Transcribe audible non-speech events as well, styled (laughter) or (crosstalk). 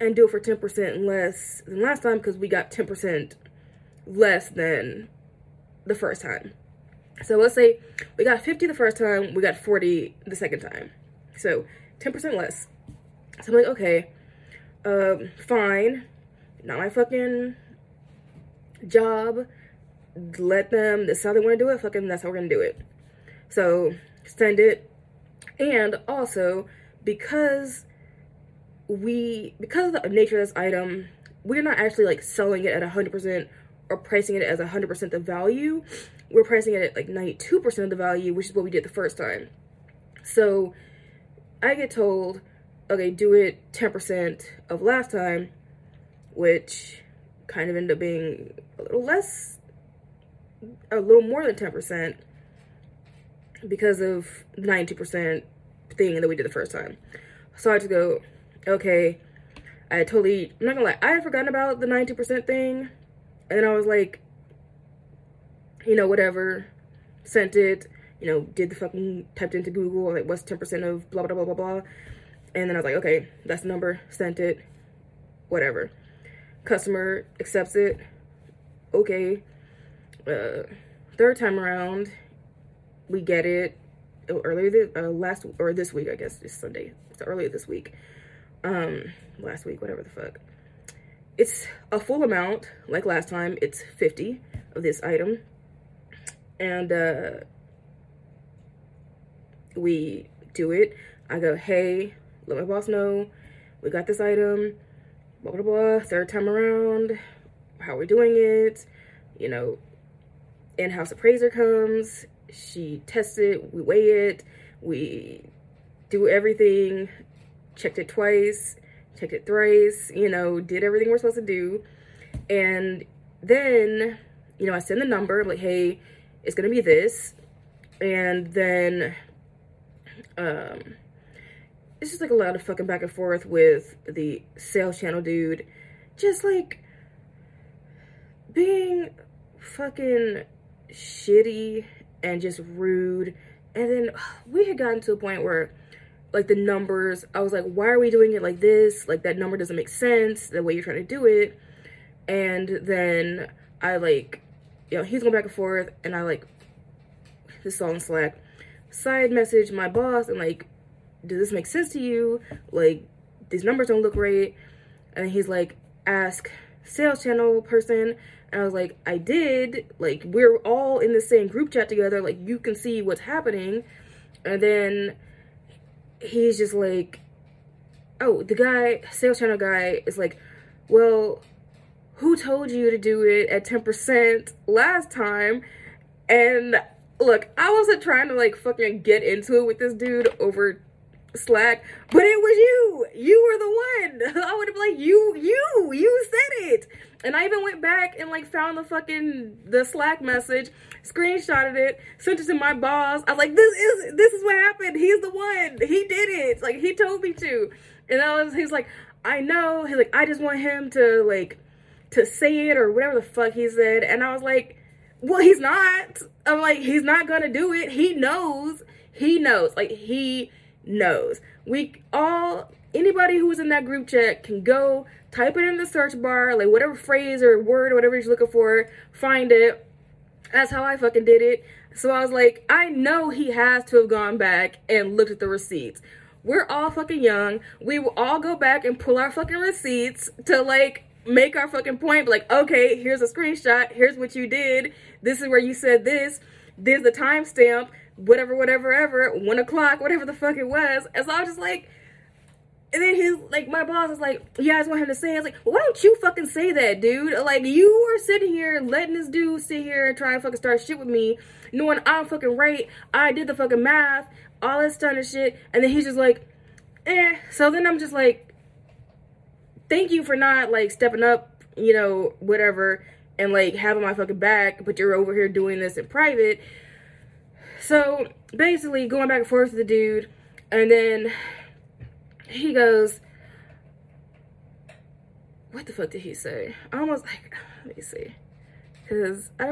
and do it for 10% less than last time because we got 10% less than the first time. So let's say we got 50 the first time, we got 40 the second time. So 10% less. So I'm like, okay, um, fine. Not my fucking job. Let them, that's how they want to do it, fucking that's how we're gonna do it. So send it. And also, because we, because of the nature of this item, we're not actually like selling it at 100% or pricing it as 100% the value. We're pricing it at like 92% of the value, which is what we did the first time. So I get told, okay, do it 10% of last time, which kind of ended up being a little less, a little more than 10% because of 92% thing that we did the first time. So I had to go, okay, I totally, I'm not gonna lie, I had forgotten about the 90% thing. And then I was like, you know, whatever, sent it, you know, did the fucking, typed into Google, like, what's 10% of blah, blah, blah, blah, blah. And then I was like, okay, that's the number, sent it, whatever. Customer accepts it, okay. Uh, third time around, we get it earlier this, uh, last, or this week, I guess, it's Sunday. It's earlier this week. Um, last week, whatever the fuck. It's a full amount, like last time, it's 50 of this item. And, uh, we do it. I go, hey, let my boss know we got this item, blah, blah, blah. Third time around, how we're doing it. You know, in-house appraiser comes, she tests it, we weigh it, we do everything, checked it twice, checked it thrice, you know, did everything we're supposed to do. And then, you know, I send the number, like, hey, it's gonna be this. And then um it's just like a lot of fucking back and forth with the sales channel dude. Just like being fucking shitty and just rude. And then we had gotten to a point where like the numbers, I was like, why are we doing it like this? Like that number doesn't make sense the way you're trying to do it. And then I like, you know, he's going back and forth and I like, this is on Slack, side message my boss and like, does this make sense to you? Like, these numbers don't look right. And he's like, ask sales channel person. And I was like, I did. Like, we're all in the same group chat together. Like, you can see what's happening. And then he's just like, oh, the guy, sales channel guy, is like, well, who told you to do it at 10% last time? And look, I wasn't trying to like fucking get into it with this dude over Slack, but it was you. You were the one. (laughs) I would have like, you, you, you said it. And I even went back and like found the fucking the Slack message, screenshotted it, sent it to my boss. I was like, this is this is what happened. He's the one. He did it. Like he told me to. And I was he's like, I know. He's like, I just want him to like to say it or whatever the fuck he said. And I was like, well, he's not. I'm like, he's not gonna do it. He knows. He knows. Like he knows. We all, anybody who was in that group chat can go type it in the search bar, like whatever phrase or word or whatever you're looking for, find it. That's how I fucking did it. So I was like, I know he has to have gone back and looked at the receipts. We're all fucking young. We will all go back and pull our fucking receipts to like make our fucking point. Like, okay, here's a screenshot. Here's what you did. This is where you said this. There's the timestamp whatever, whatever, ever, one o'clock, whatever the fuck it was. And so I was just like, and then his, like, my boss is like, you guys want him to say. I was like, why don't you fucking say that, dude? Like, you are sitting here letting this dude sit here and try and fucking start shit with me, knowing I'm fucking right. I did the fucking math, all this kind of shit. And then he's just like, eh. So then I'm just like, thank you for not, like, stepping up, you know, whatever, and, like, having my fucking back, but you're over here doing this in private. So basically, going back and forth with the dude, and then he goes, What the fuck did he say? I almost like, let me see. Because I don't